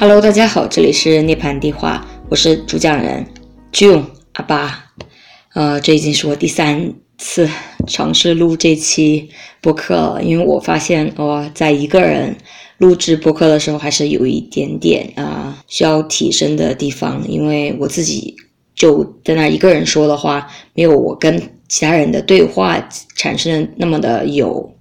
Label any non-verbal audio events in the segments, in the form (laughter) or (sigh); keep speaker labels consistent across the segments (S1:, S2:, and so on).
S1: Hello，大家好，这里是涅槃地话，我是主讲人 June 阿巴。呃，这已经是我第三次尝试录这期播客了，因为我发现我在一个人录制播客的时候，还是有一点点啊需要提升的地方，因为我自己就在那一个人说的话，没有我跟其他人的对话产生的那么的有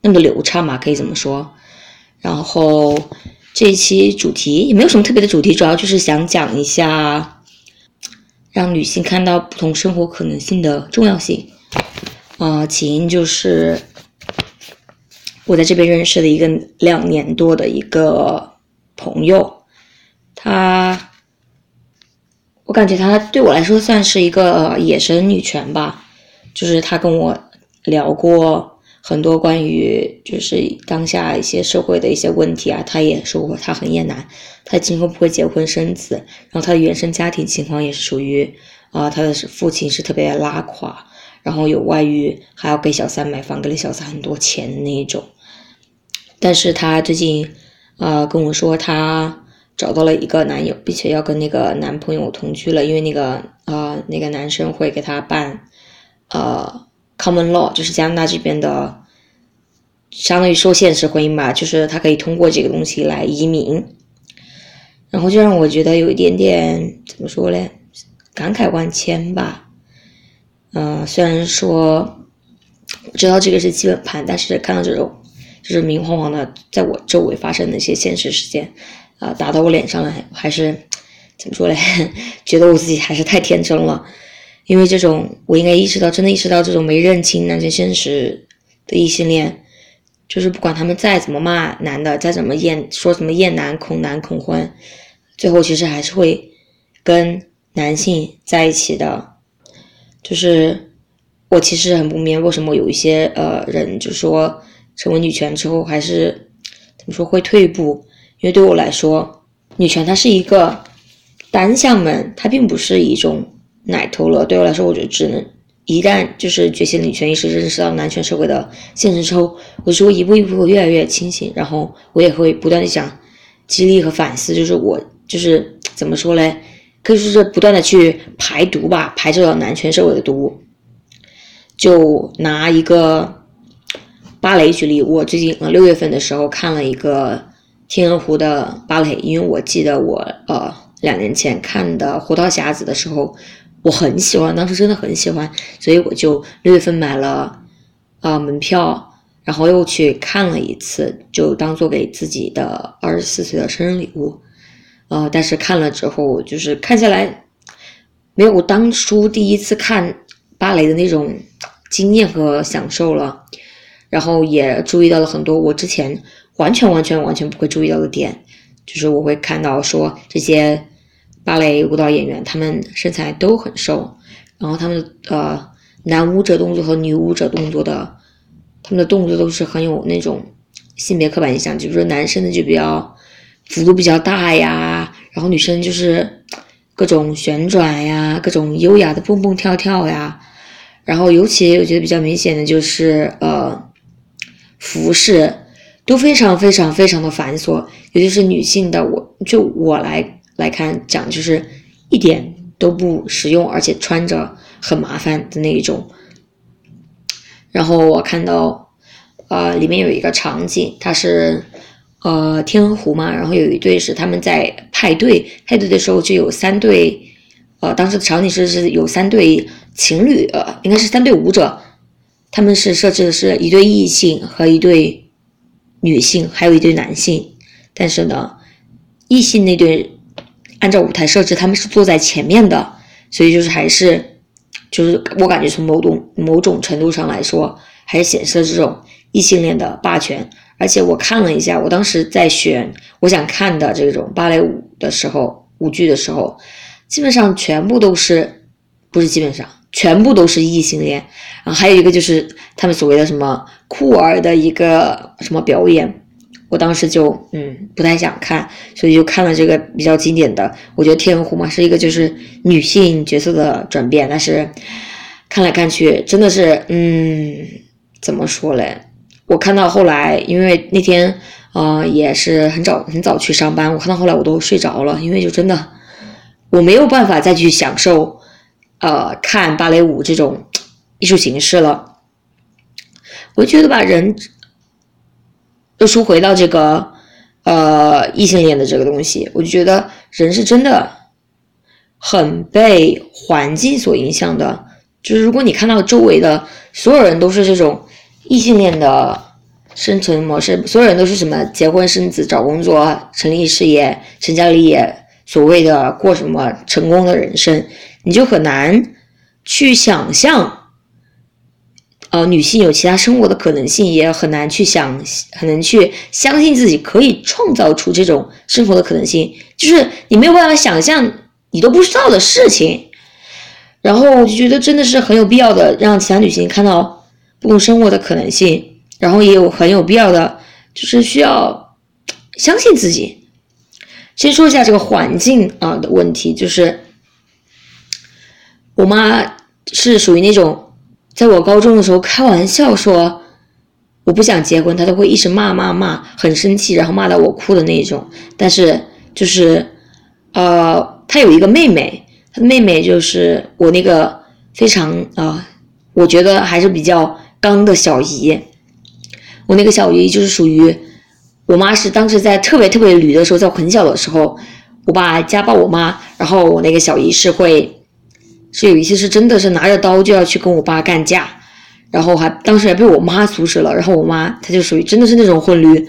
S1: 那么的流畅嘛，可以这么说。然后这一期主题也没有什么特别的主题，主要就是想讲一下让女性看到不同生活可能性的重要性。啊、起因就是我在这边认识的一个两年多的一个朋友，他，我感觉他对我来说算是一个野生女权吧，就是他跟我聊过。很多关于就是当下一些社会的一些问题啊，他也说过他很厌男，他今后不会结婚生子，然后他的原生家庭情况也是属于啊、他的父亲是特别拉垮，然后有外遇，还要给小三买房，给了小三很多钱的那一种。但是他最近啊、跟我说，他找到了一个男友，并且要跟那个男朋友同居了，因为那个啊、那个男生会给他办呃 common law，就是加拿大这边的。相当于说现实婚姻吧，就是他可以通过这个东西来移民，然后就让我觉得有一点点怎么说嘞，感慨万千吧。嗯、虽然说我知道这个是基本盘，但是看到这种就是明晃晃的在我周围发生的一些现实事件，啊、打到我脸上来，还是怎么说嘞？(laughs) 觉得我自己还是太天真了，因为这种我应该意识到，真的意识到这种没认清男性现实的异性恋。就是不管他们再怎么骂男的，再怎么厌说什么厌男、恐男、恐婚，最后其实还是会跟男性在一起的。就是我其实很不明白，为什么有一些呃人就说成为女权之后还是怎么说会退步？因为对我来说，女权它是一个单向门，它并不是一种奶头乐。对我来说，我就只能。一旦就是觉醒女权意识，认识到男权社会的现实之后，我就会一步一步越来越清醒，然后我也会不断的想激励和反思，就是我就是怎么说嘞，可以说是不断的去排毒吧，排这个男权社会的毒。就拿一个芭蕾举例，我最近呃六月份的时候看了一个天鹅湖的芭蕾，因为我记得我呃两年前看的《胡桃匣子》的时候。我很喜欢，当时真的很喜欢，所以我就六月份买了啊、门票，然后又去看了一次，就当做给自己的二十四岁的生日礼物。呃，但是看了之后，就是看下来没有当初第一次看芭蕾的那种经验和享受了，然后也注意到了很多我之前完全完全完全不会注意到的点，就是我会看到说这些。芭蕾舞蹈演员，他们身材都很瘦，然后他们呃男舞者动作和女舞者动作的，他们的动作都是很有那种性别刻板印象，就比如说男生的就比较幅度比较大呀，然后女生就是各种旋转呀，各种优雅的蹦蹦跳跳呀，然后尤其我觉得比较明显的就是呃服饰都非常非常非常的繁琐，尤其是女性的，我就我来。来看讲就是一点都不实用，而且穿着很麻烦的那一种。然后我看到，呃，里面有一个场景，它是呃天鹅湖嘛，然后有一对是他们在派对，派对的时候就有三对，呃，当时的场景是是有三对情侣，呃，应该是三对舞者，他们是设置的是一对异性和一对女性，还有一对男性，但是呢，异性那对。按照舞台设置，他们是坐在前面的，所以就是还是，就是我感觉从某种某种程度上来说，还是显示了这种异性恋的霸权。而且我看了一下，我当时在选我想看的这种芭蕾舞的时候，舞剧的时候，基本上全部都是，不是基本上全部都是异性恋。然后还有一个就是他们所谓的什么酷儿的一个什么表演。我当时就嗯不太想看，所以就看了这个比较经典的。我觉得《天鹅湖》嘛是一个就是女性角色的转变，但是看来看去真的是嗯怎么说嘞？我看到后来，因为那天啊，也是很早很早去上班。我看到后来我都睡着了，因为就真的我没有办法再去享受呃看芭蕾舞这种艺术形式了。我觉得吧，人又说回到这个呃异性恋的这个东西，我就觉得人是真的很被环境所影响的。就是如果你看到周围的所有人都是这种异性恋的生存模式，所有人都是什么结婚生子、找工作、成立事业、成家立业，所谓的过什么成功的人生，你就很难去想象，呃，女性有其他生活的可能性，也很难去想，很难去相信自己可以创造出这种生活的可能性，就是你没有办法想象你都不知道的事情。然后我就觉得真的是很有必要的，让其他女性看到不同生活的可能性，然后也有很有必要的，就是需要相信自己。先说一下这个环境啊的问题，就是我妈是属于那种，在我高中的时候开玩笑说我不想结婚，她都会一直骂骂骂，很生气，然后骂到我哭的那种。但是就是呃，她有一个妹妹。他妹妹就是我那个非常啊，我觉得还是比较刚的小姨。我那个小姨就是属于我妈是当时在特别特别驴的时候，在我很小的时候，我爸家暴我妈，然后我那个小姨是会是有一次是真的是拿着刀就要去跟我爸干架，然后还当时还被我妈阻止了，然后我妈她就属于真的是那种混驴，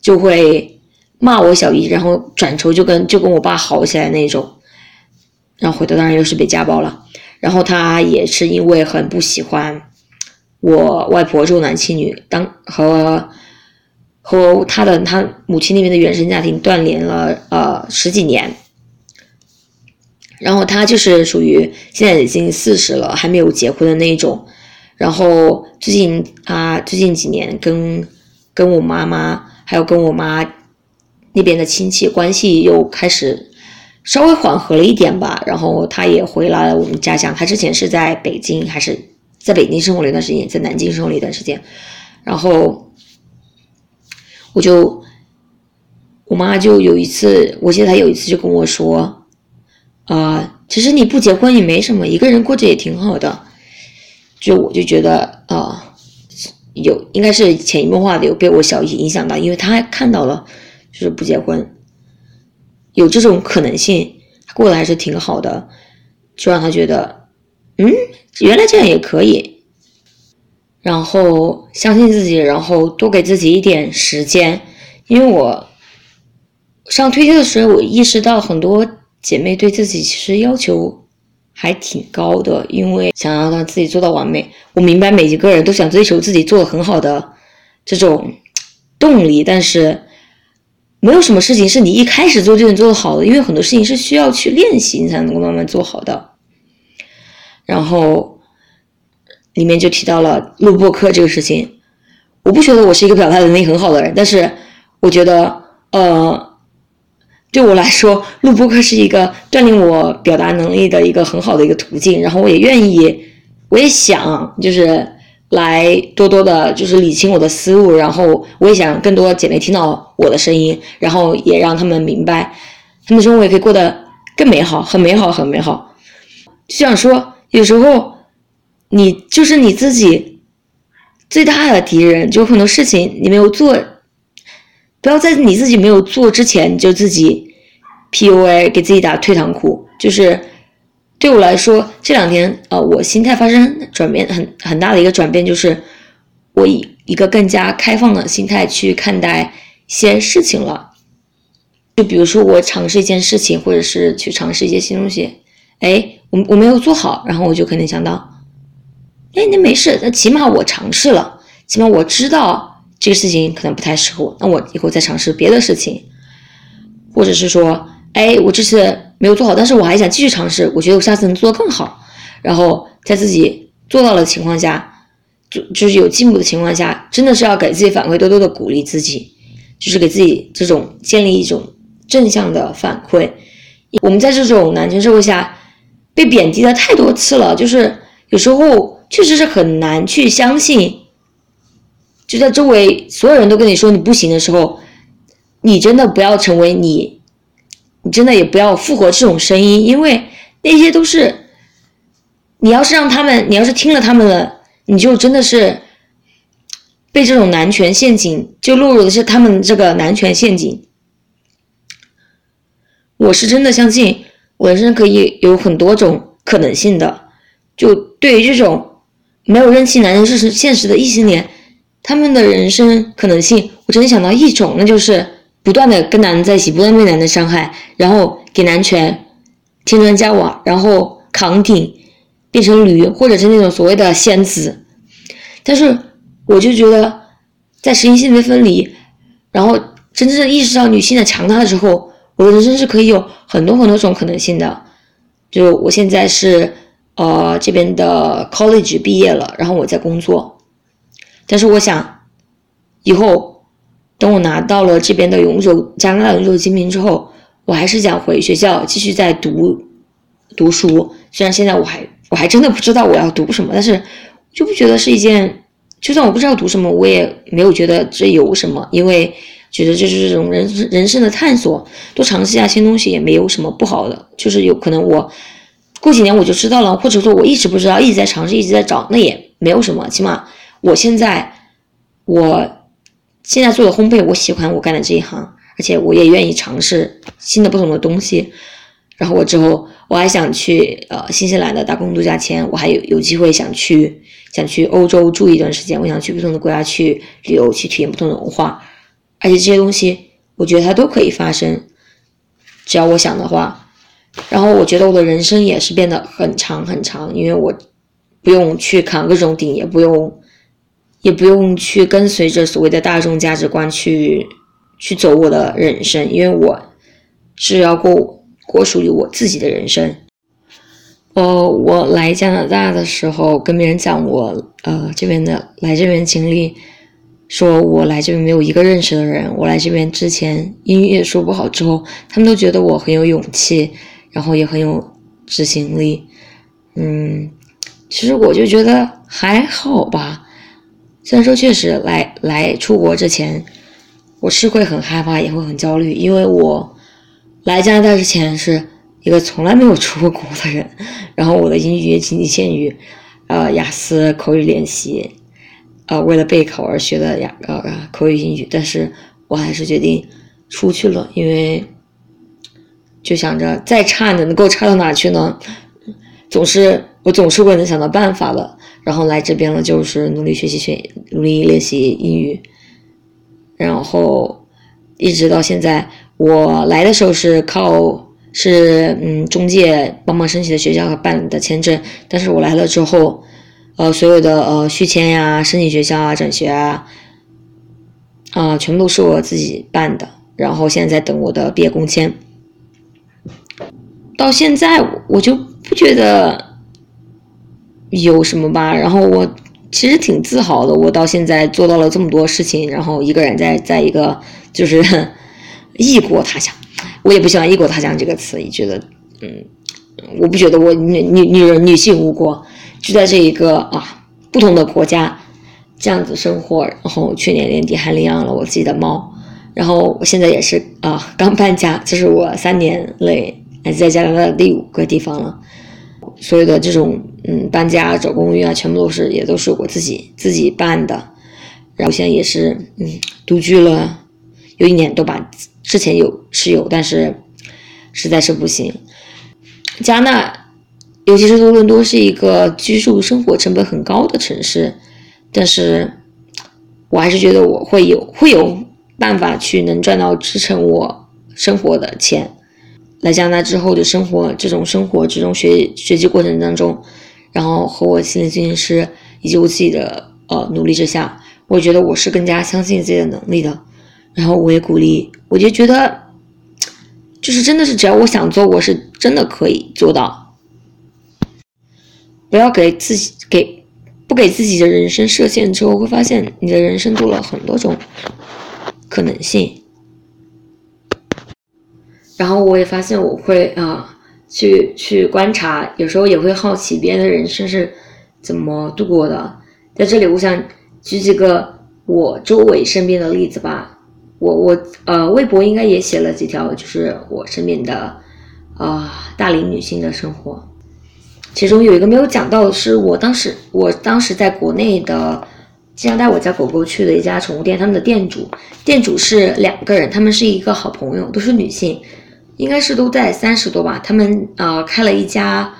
S1: 就会骂我小姨，然后转头就跟就跟我爸好起来那种。然后回头当然又是被家暴了，然后他也是因为很不喜欢我外婆重男轻女，当和和他的他母亲那边的原生家庭断联了呃十几年，然后他就是属于现在已经四十了还没有结婚的那一种，然后最近啊最近几年跟跟我妈妈还有跟我妈那边的亲戚关系又开始。稍微缓和了一点吧，然后他也回来了我们家乡。他之前是在北京，还是在北京生活了一段时间，在南京生活了一段时间。然后我就，我妈就有一次，我记得她有一次就跟我说：“啊，其实你不结婚也没什么，一个人过着也挺好的。”就我就觉得啊，有应该是潜移默化的有被我小姨影响到，因为她看到了，就是不结婚。有这种可能性，过得还是挺好的，就让他觉得，嗯，原来这样也可以，然后相信自己，然后多给自己一点时间。因为我上推荐的时候，我意识到很多姐妹对自己其实要求还挺高的，因为想要让自己做到完美。我明白每一个人都想追求自己做的很好的这种动力，但是。没有什么事情是你一开始做就能做得好的，因为很多事情是需要去练习，你才能够慢慢做好的。然后里面就提到了录播课这个事情，我不觉得我是一个表达能力很好的人，但是我觉得，呃，对我来说，录播课是一个锻炼我表达能力的一个很好的一个途径。然后我也愿意，我也想，就是。来多多的，就是理清我的思路，然后我也想更多姐妹听到我的声音，然后也让他们明白，他们生活也可以过得更美好，很美好，很美好。就想说，有时候你就是你自己最大的敌人，就很多事情你没有做，不要在你自己没有做之前就自己 PUA 给自己打退堂鼓，就是。对我来说，这两天呃，我心态发生转变很很大的一个转变，就是我以一个更加开放的心态去看待一些事情了。就比如说，我尝试一件事情，或者是去尝试一些新东西，哎，我我没有做好，然后我就肯定想到，哎，那没事，那起码我尝试了，起码我知道这个事情可能不太适合我，那我以后再尝试别的事情，或者是说，哎，我这次。没有做好，但是我还想继续尝试。我觉得我下次能做得更好。然后在自己做到的情况下，就就是有进步的情况下，真的是要给自己反馈，多多的鼓励自己，就是给自己这种建立一种正向的反馈。我们在这种男权社会下被贬低了太多次了，就是有时候确实是很难去相信，就在周围所有人都跟你说你不行的时候，你真的不要成为你，你真的也不要附和这种声音，因为那些都是，你要是让他们，你要是听了他们的，你就真的是被这种男权陷阱，就落入的是他们这个男权陷阱。我是真的相信，我人生可以有很多种可能性的。就对于这种没有认清男人是现实的异性恋，他们的人生可能性，我只能想到一种，那就是不断的跟男人在一起，不断被男人伤害，然后给男权添砖加瓦，然后扛顶，变成驴，或者是那种所谓的仙子。但是我就觉得，在实行性别分离，然后真正意识到女性的强大之后，我的人生是可以有很多很多种可能性的。就我现在是。呃，这边的 college 毕业了，然后我在工作，但是我想，以后等我拿到了这边的永久加拿大永久居民之后，我还是想回学校继续再读读书。虽然现在我还我还真的不知道我要读什么，但是就不觉得是一件，就算我不知道读什么，我也没有觉得这有什么，因为觉得这是这种人人生的探索，多尝试一下新东西也没有什么不好的，就是有可能我。过几年我就知道了，或者说我一直不知道，一直在尝试，一直在找，那也没有什么。起码我现在，我现在做的烘焙，我喜欢我干的这一行，而且我也愿意尝试新的不同的东西。然后我之后我还想去呃新西兰的打工度假签，我还有有机会想去想去欧洲住一段时间，我想去不同的国家去旅游，去体验不同的文化。而且这些东西，我觉得它都可以发生，只要我想的话。然后我觉得我的人生也是变得很长很长，因为我不用去扛各种顶，也不用，也不用去跟随着所谓的大众价值观去去走我的人生，因为我是要过过属于我自己的人生。呃，我来加拿大的时候跟别人讲我呃这边的来这边经历，说我来这边没有一个认识的人，我来这边之前英语也说不好，之后他们都觉得我很有勇气。然后也很有执行力，嗯，其实我就觉得还好吧。虽然说确实来来出国之前，我是会很害怕，也会很焦虑，因为我来加拿大之前是一个从来没有出过国的人，然后我的英语也仅仅限于呃雅思口语练习，呃为了备考而学的雅呃口语英语，但是我还是决定出去了，因为。就想着再差能够差到哪去呢？总是我总是会能想到办法的。然后来这边了，就是努力学习学，努力练习英语。然后一直到现在，我来的时候是靠是嗯中介帮忙申请的学校和办的签证。但是我来了之后，呃，所有的呃续签呀、申请学校啊、转学啊，啊，全部都是我自己办的。然后现在在等我的毕业工签。到现在我就不觉得有什么吧，然后我其实挺自豪的，我到现在做到了这么多事情，然后一个人在在一个就是 (laughs) 异国他乡，我也不喜欢“异国他乡”这个词，也觉得嗯，我不觉得我女女女人女性无国，就在这一个啊不同的国家这样子生活，然后去年年底还领养了我自己的猫，然后我现在也是啊刚搬家，这是我三年内。还在加拿大的第五个地方了，所有的这种嗯搬家找公寓啊，全部都是也都是我自己自己办的。然后现在也是嗯独居了有一年多吧，之前有是有，但是实在是不行。加纳，尤其是多伦多是一个居住生活成本很高的城市，但是我还是觉得我会有会有办法去能赚到支撑我生活的钱。来加拿大之后的生活，这种生活，这种学学习过程当中，然后和我心理咨询师以及我自己的呃努力之下，我觉得我是更加相信自己的能力的。然后我也鼓励，我就觉得，就是真的是只要我想做，我是真的可以做到。不要给自己给不给自己的人生设限之后，会发现你的人生多了很多种可能性。然后我也发现，我会啊，去去观察，有时候也会好奇别人的人生是怎么度过的。在这里，我想举几个我周围身边的例子吧。我我呃，微博应该也写了几条，就是我身边的啊大龄女性的生活。其中有一个没有讲到的是，我当时我当时在国内的经常带我家狗狗去的一家宠物店，他们的店主店主是两个人，他们是一个好朋友，都是女性，应该是都在三十多吧。他们呃开了一家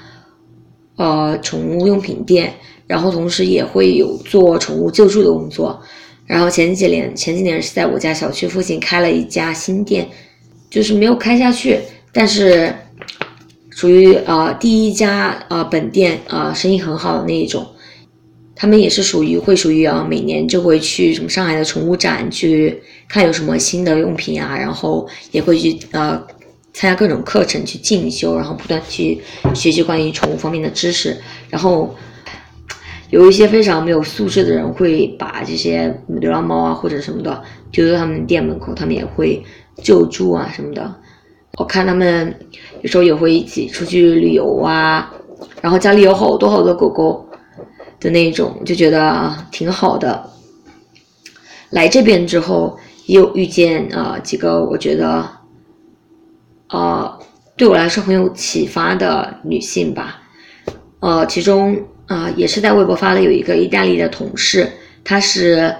S1: 呃宠物用品店，然后同时也会有做宠物救助的工作。然后前几年前几年是在我家小区附近开了一家新店，就是没有开下去，但是。属于呃第一家呃本店啊生意很好的那一种，他们也是属于会属于啊每年就会去什么上海的宠物展去看有什么新的用品啊，然后也会去呃参加各种课程去进修，然后不断去学习关于宠物方面的知识。然后有一些非常没有素质的人会把这些流浪猫啊或者什么的丢到他们店门口，他们也会救助啊什么的。我看他们有时候也会一起出去旅游啊，然后家里有好多好多狗狗的那种，就觉得挺好的。来这边之后，也有遇见啊几个我觉得呃对我来说很有启发的女性吧。呃，其中啊也是在微博发了有一个意大利的同事，她是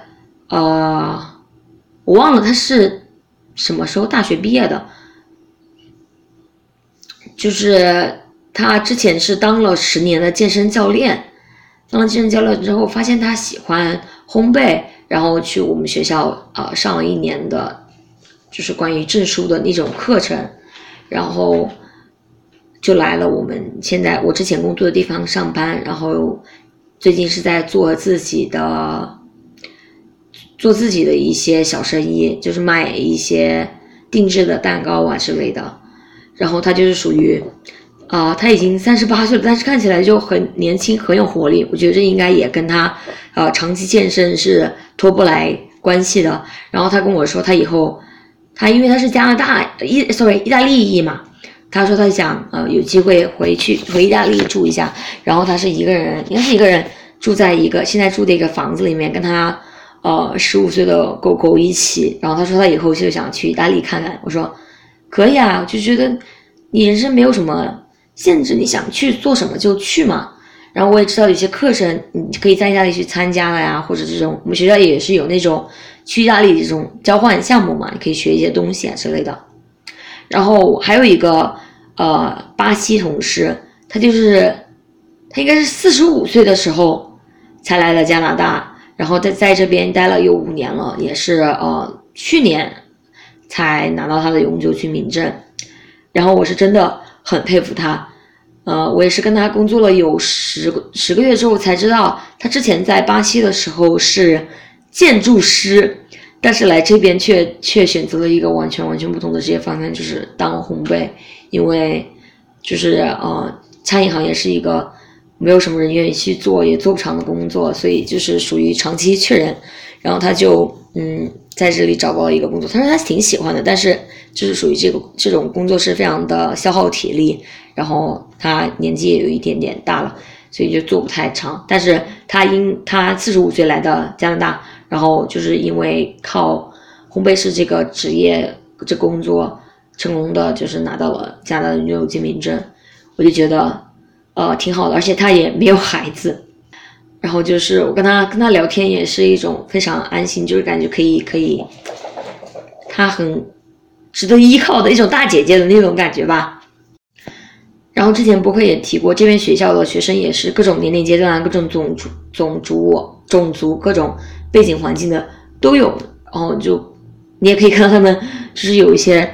S1: 呃我忘了她是什么时候大学毕业的。就是他之前是当了十年的健身教练，当了健身教练之后，发现他喜欢烘焙，然后去我们学校呃上了一年的，就是关于证书的那种课程，然后就来了我们现在我之前工作的地方上班，然后最近是在做自己的，做自己的一些小生意，就是卖一些定制的蛋糕啊之类的。然后他就是属于，啊，他已经三十八岁了，但是看起来就很年轻，很有活力。我觉得这应该也跟他，呃，长期健身是脱不来关系的。然后他跟我说，他以后，他因为他是加拿大意，sorry，意大利裔嘛，他说他想，呃，有机会回去回意大利住一下。然后他是一个人，应该是一个人住在一个现在住的一个房子里面，跟他，呃，十五岁的狗狗一起。然后他说他以后就想去意大利看看。我说。可以啊，就觉得你人生没有什么限制，你想去做什么就去嘛。然后我也知道有些课程你可以在意大利去参加了呀，或者这种我们学校也是有那种去意大利这种交换项目嘛，你可以学一些东西啊之类的。然后还有一个呃巴西同事，他就是他应该是四十五岁的时候才来的加拿大，然后在在这边待了有五年了，也是呃去年。才拿到他的永久居民证，然后我是真的很佩服他，呃，我也是跟他工作了有十十个月之后才知道，他之前在巴西的时候是建筑师，但是来这边却却选择了一个完全完全不同的职业方向，就是当烘焙，因为就是呃，餐饮行业是一个没有什么人愿意去做也做不长的工作，所以就是属于长期缺人，然后他就嗯。在这里找到了一个工作，他说他挺喜欢的，但是就是属于这个这种工作是非常的消耗体力，然后他年纪也有一点点大了，所以就做不太长。但是他因他四十五岁来的加拿大，然后就是因为靠烘焙师这个职业这工作，成功的就是拿到了加拿大的永久居民证，我就觉得呃挺好的，而且他也没有孩子。然后就是我跟他跟他聊天也是一种非常安心，就是感觉可以可以，他很值得依靠的一种大姐姐的那种感觉吧。然后之前博客也提过，这边学校的学生也是各种年龄阶段、各种种族、种族、种族、各种背景环境的都有。然后就你也可以看到他们就是有一些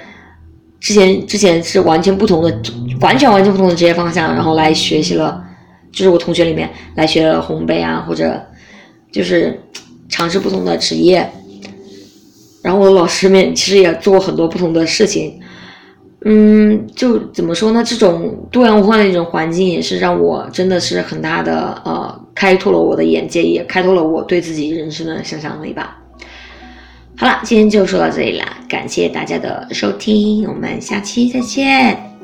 S1: 之前之前是完全不同的、完全完全不同的职业方向，然后来学习了。就是我同学里面来学了烘焙啊，或者就是尝试不同的职业，然后我老师们其实也做过很多不同的事情，嗯，就怎么说呢？这种多样化的一种环境也是让我真的是很大的呃，开拓了我的眼界，也开拓了我对自己人生的想象力吧。好了，今天就说到这里啦，感谢大家的收听，我们下期再见。